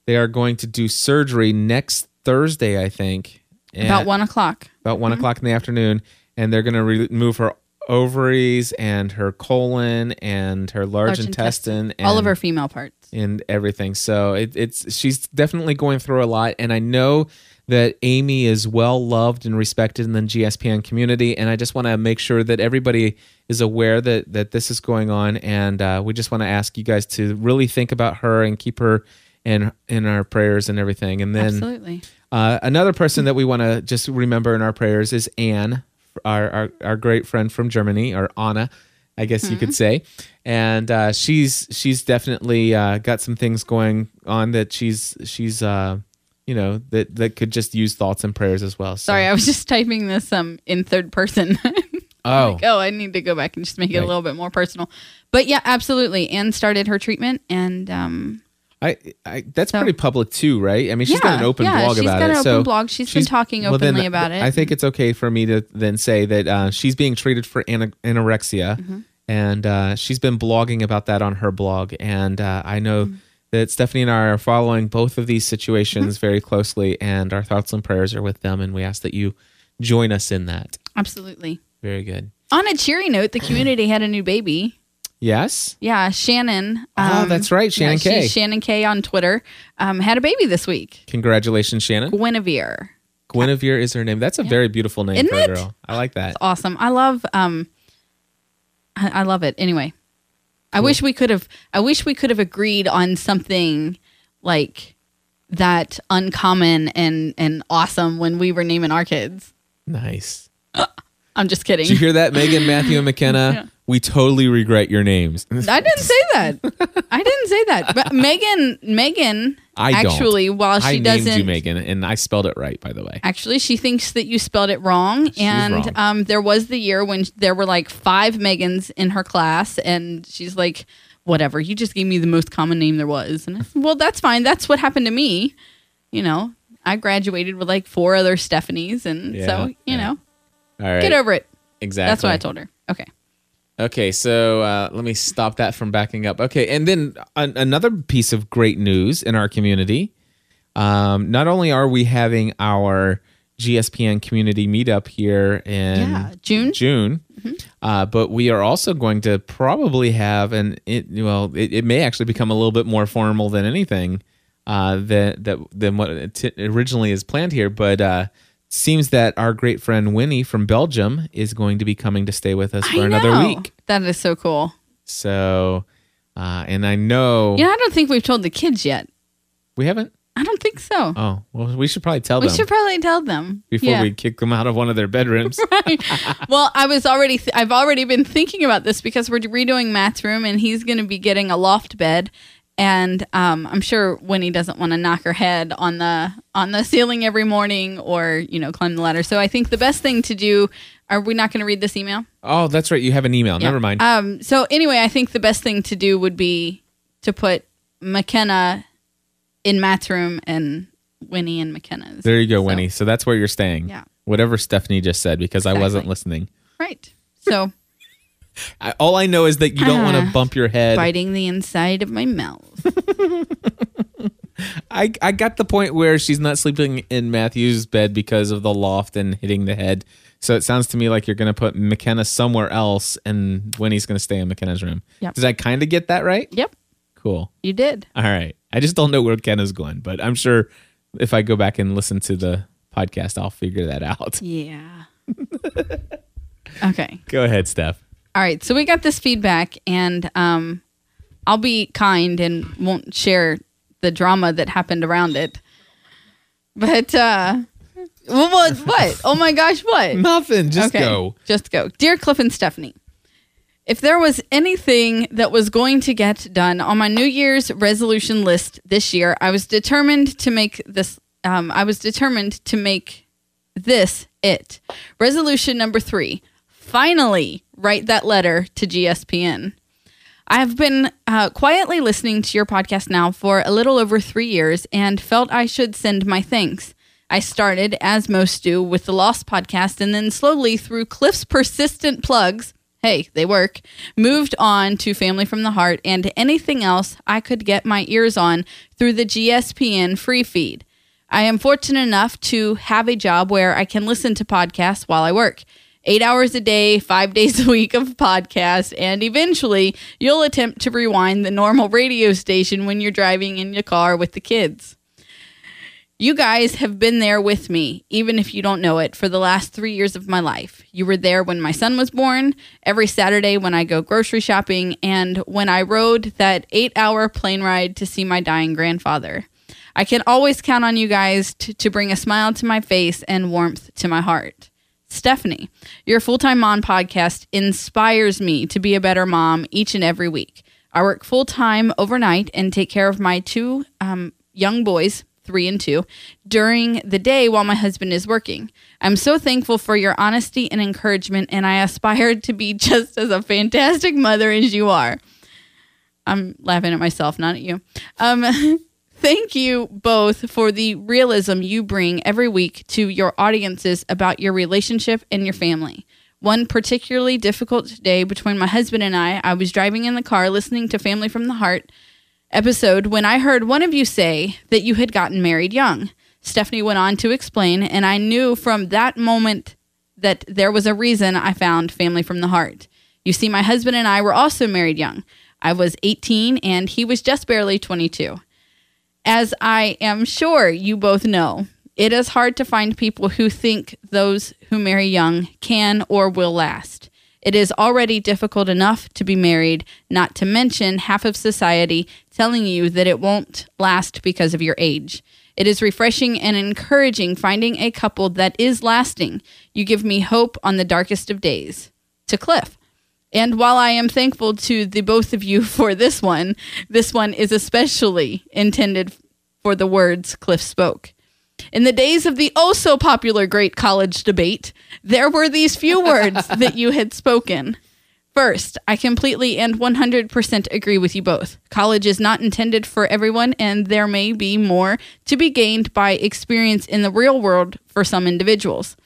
they are going to do surgery next thursday i think about one o'clock. About one o'clock in the afternoon and they're going to remove her ovaries and her colon and her large, Large intestine, and all of her female parts and everything. So it, it's she's definitely going through a lot, and I know that Amy is well loved and respected in the GSPN community, and I just want to make sure that everybody is aware that that this is going on, and uh, we just want to ask you guys to really think about her and keep her in in our prayers and everything. And then absolutely uh, another person that we want to just remember in our prayers is Anne, our, our our great friend from Germany, or Anna, I guess you could say, and uh, she's she's definitely uh, got some things going on that she's she's uh, you know that that could just use thoughts and prayers as well. So- sorry i was just typing this um in third person Oh, like, oh, I need to go back and just make it Right. a little bit more personal. But yeah, absolutely. Anne started her treatment, and um, I, I that's So- pretty public too, right? I mean, she's got an open yeah, blog she's about got it. an so open blog. She's been talking well, then openly about it. I think it's okay for me to then say that uh, she's being treated for ana- anorexia, Mm-hmm. And uh, she's been blogging about that on her blog. And uh, I know Mm-hmm. that Stephanie and I are following both of these situations very closely, and our thoughts and prayers are with them. And we ask that you join us in that. absolutely. Very good. On a cheery note, the community had a new baby. Yes. Yeah, Shannon. Oh, that's right, Shannon yeah, K. Shannon K on Twitter um, had a baby this week. Congratulations, Shannon. Guinevere. Guinevere is her name. That's a very beautiful name Isn't for a girl. I like that. awesome. I love um I, I love it. Anyway. I wish we could have I wish we could have agreed on something like that uncommon and and awesome when we were naming our kids. Nice. I'm just kidding. Did you hear that, Megan, Matthew, and McKenna? We totally regret your names. I didn't say that. I didn't say that. But Megan Megan I don't. actually while she I doesn't named you Megan, and I spelled it right, by the way. Actually, she thinks that you spelled it wrong. and wrong. Um, there was the year when there were like five Megans in her class, and she's like, whatever, you just gave me the most common name there was. And I said, well, that's fine. That's what happened to me. You know, I graduated with like four other Stephanies. And Yeah, so, you yeah. know, All right. get over it. Exactly. That's what I told her. Okay. Okay, so uh, let me stop that from backing up. Okay, and then an- another piece of great news in our community. Um, not only are we having our GSPN community meetup here in Yeah, June. June, uh, but we are also going to probably have an it, well, it, it may actually become a little bit more formal than anything uh, that that than what t- originally is planned here. But uh, seems that our great friend Winnie from Belgium is going to be coming to stay with us for I another know. week. That is so cool. So, uh, and I know know, I don't think we've told the kids yet. we haven't. I don't think so. Oh, well, we should probably tell we them should probably tell them before Yeah. we kick them out of one of their bedrooms. well, I was already th- I've already been thinking about this because we're redoing Matt's room and he's going to be getting a loft bed and um, I'm sure Winnie doesn't want to knock her head on the on the ceiling every morning or you know climb the ladder. So I think the best thing to do are we not going to read this email? oh, that's right. You have an email. Never mind. Um, so anyway, I think the best thing to do would be to put McKenna in Matt's room and Winnie in McKenna's. there you go, So- Winnie. So that's where you're staying. Yeah. Whatever Stephanie just said, because I wasn't listening. Right. So I, all I know is that you don't want Ah. to bump your head. biting the inside of my mouth. I, I got the point where she's not sleeping in Matthew's bed because of the loft and hitting the head. So it sounds to me like you're going to put McKenna somewhere else and Winnie's going to stay in McKenna's room. Yep. Did I kind of get that right? Yep, Cool. you did. All right. I just don't know where Kenna's going, but I'm sure if I go back and listen to the podcast, I'll figure that out. Yeah. okay. Go ahead, Steph. All right. So we got this feedback, and um, I'll be kind and won't share the drama that happened around it. But uh, well, what? What? Oh my gosh! What? Nothing. Just go. Just go. Dear Cliff and Stephanie, if there was anything that was going to get done on my New Year's resolution list this year, I was determined to make this. Um, I was determined to make this it. Resolution number three. Finally, write that letter to GSPN. I have been uh, quietly listening to your podcast now for a little over three years and felt I should send my thanks. I started, as most do, with the Lost podcast and then slowly, through Cliff's persistent plugs, hey, they work, moved on to Family from the Heart and anything else I could get my ears on through the GSPN free feed. I am fortunate enough to have a job where I can listen to podcasts while I work. Eight hours a day, five days a week of podcasts, and eventually you'll attempt to rewind the normal radio station when you're driving in your car with the kids. You guys have been there with me, even if you don't know it, for the last three years of my life. You were there when my son was born, every Saturday when I go grocery shopping, and when I rode that eight hour plane ride to see my dying grandfather. I can always count on you guys to, to bring a smile to my face and warmth to my heart. Stephanie, your full time mom podcast inspires me to be a better mom each and every week. I work full time overnight and take care of my two um, young boys, three and two, during the day while my husband is working. I'm so thankful for your honesty and encouragement, and I aspire to be just as a fantastic mother as you are. I'm laughing at myself, not at you. Um, thank you both for the realism you bring every week to your audiences about your relationship and your family. One particularly difficult day between my husband and I, I was driving in the car listening to Family from the Heart episode when I heard one of you say that you had gotten married young. Stephanie went on to explain, and I knew from that moment that there was a reason I found Family from the Heart. You see, my husband and I were also married young. I was 18 and he was just barely 22. As I am sure you both know, It is hard to find people who think those who marry young can or will last. It is already difficult enough to be married, not to mention half of society telling you that it won't last because of your age. It is refreshing and encouraging finding a couple that is lasting. You give me hope on the darkest of days. To Cliff. And while I am thankful to the both of you for this one, this one is especially intended for the words Cliff spoke. In the days of the oh so popular great college debate, there were these few words that you had spoken. First, I completely and 100% agree with you both. College is not intended for everyone, and there may be more to be gained by experience in the real world for some individuals.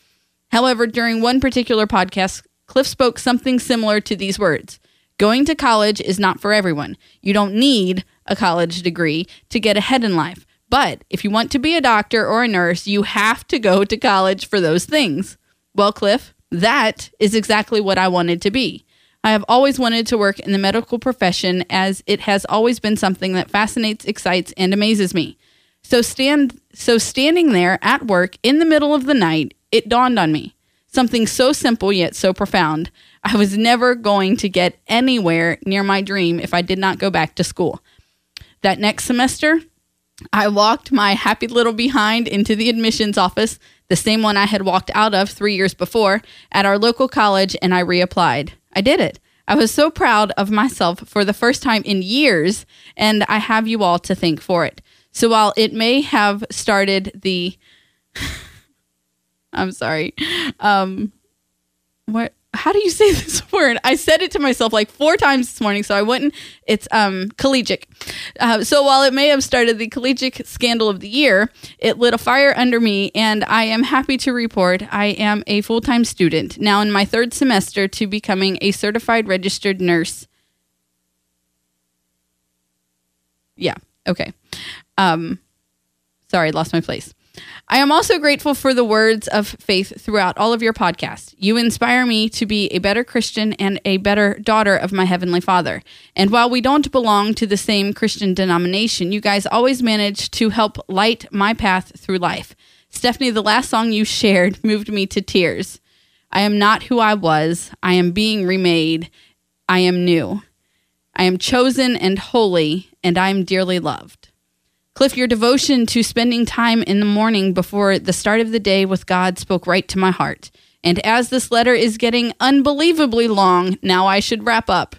However, during one particular podcast, Cliff spoke something similar to these words Going to college is not for everyone. You don't need a college degree to get ahead in life. But if you want to be a doctor or a nurse, you have to go to college for those things. Well, Cliff, that is exactly what I wanted to be. I have always wanted to work in the medical profession as it has always been something that fascinates, excites, and amazes me. So stand so standing there at work in the middle of the night, it dawned on me. Something so simple yet so profound. I was never going to get anywhere near my dream if I did not go back to school. That next semester, I walked my happy little behind into the admissions office, the same one I had walked out of three years before, at our local college, and I reapplied. I did it. I was so proud of myself for the first time in years, and I have you all to thank for it. So while it may have started the. I'm sorry. Um, what? How do you say this word? I said it to myself like four times this morning, so I wouldn't. It's um collegiate. Uh, so while it may have started the collegiate scandal of the year, it lit a fire under me, and I am happy to report I am a full time student now in my third semester to becoming a certified registered nurse. Yeah. Okay. Um, sorry, lost my place. I am also grateful for the words of faith throughout all of your podcasts. You inspire me to be a better Christian and a better daughter of my Heavenly Father. And while we don't belong to the same Christian denomination, you guys always manage to help light my path through life. Stephanie, the last song you shared moved me to tears. I am not who I was. I am being remade. I am new. I am chosen and holy, and I am dearly loved. Cliff, your devotion to spending time in the morning before the start of the day with God spoke right to my heart. And as this letter is getting unbelievably long, now I should wrap up.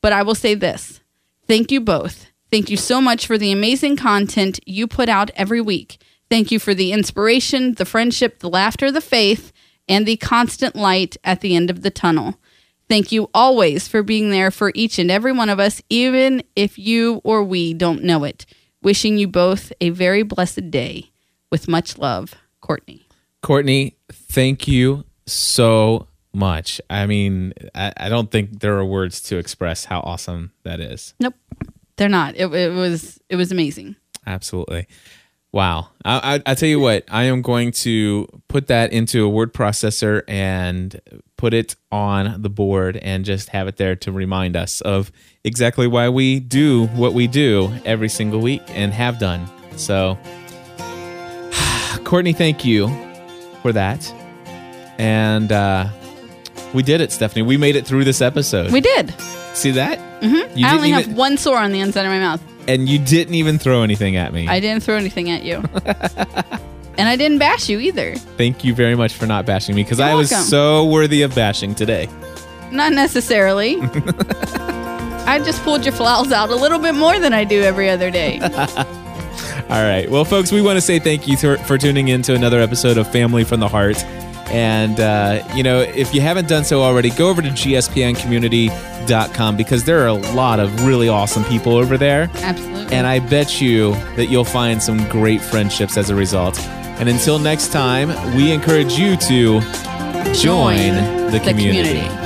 But I will say this thank you both. Thank you so much for the amazing content you put out every week. Thank you for the inspiration, the friendship, the laughter, the faith, and the constant light at the end of the tunnel. Thank you always for being there for each and every one of us, even if you or we don't know it. Wishing you both a very blessed day. With much love, Courtney. Courtney, thank you so much. I mean, I, I don't think there are words to express how awesome that is. Nope, they're not. It, it was it was amazing. Absolutely. Wow. I, I, I tell you what, I am going to put that into a word processor and put it on the board and just have it there to remind us of exactly why we do what we do every single week and have done. So, Courtney, thank you for that. And uh, we did it, Stephanie. We made it through this episode. We did. See that? Mm-hmm. I only have one sore on the inside of my mouth. And you didn't even throw anything at me. I didn't throw anything at you. and I didn't bash you either. Thank you very much for not bashing me because I was welcome. so worthy of bashing today. Not necessarily. I just pulled your flowers out a little bit more than I do every other day. All right. Well, folks, we want to say thank you to, for tuning in to another episode of Family from the Heart. And, uh, you know, if you haven't done so already, go over to gspncommunity.com because there are a lot of really awesome people over there. Absolutely. And I bet you that you'll find some great friendships as a result. And until next time, we encourage you to join, the, community. community.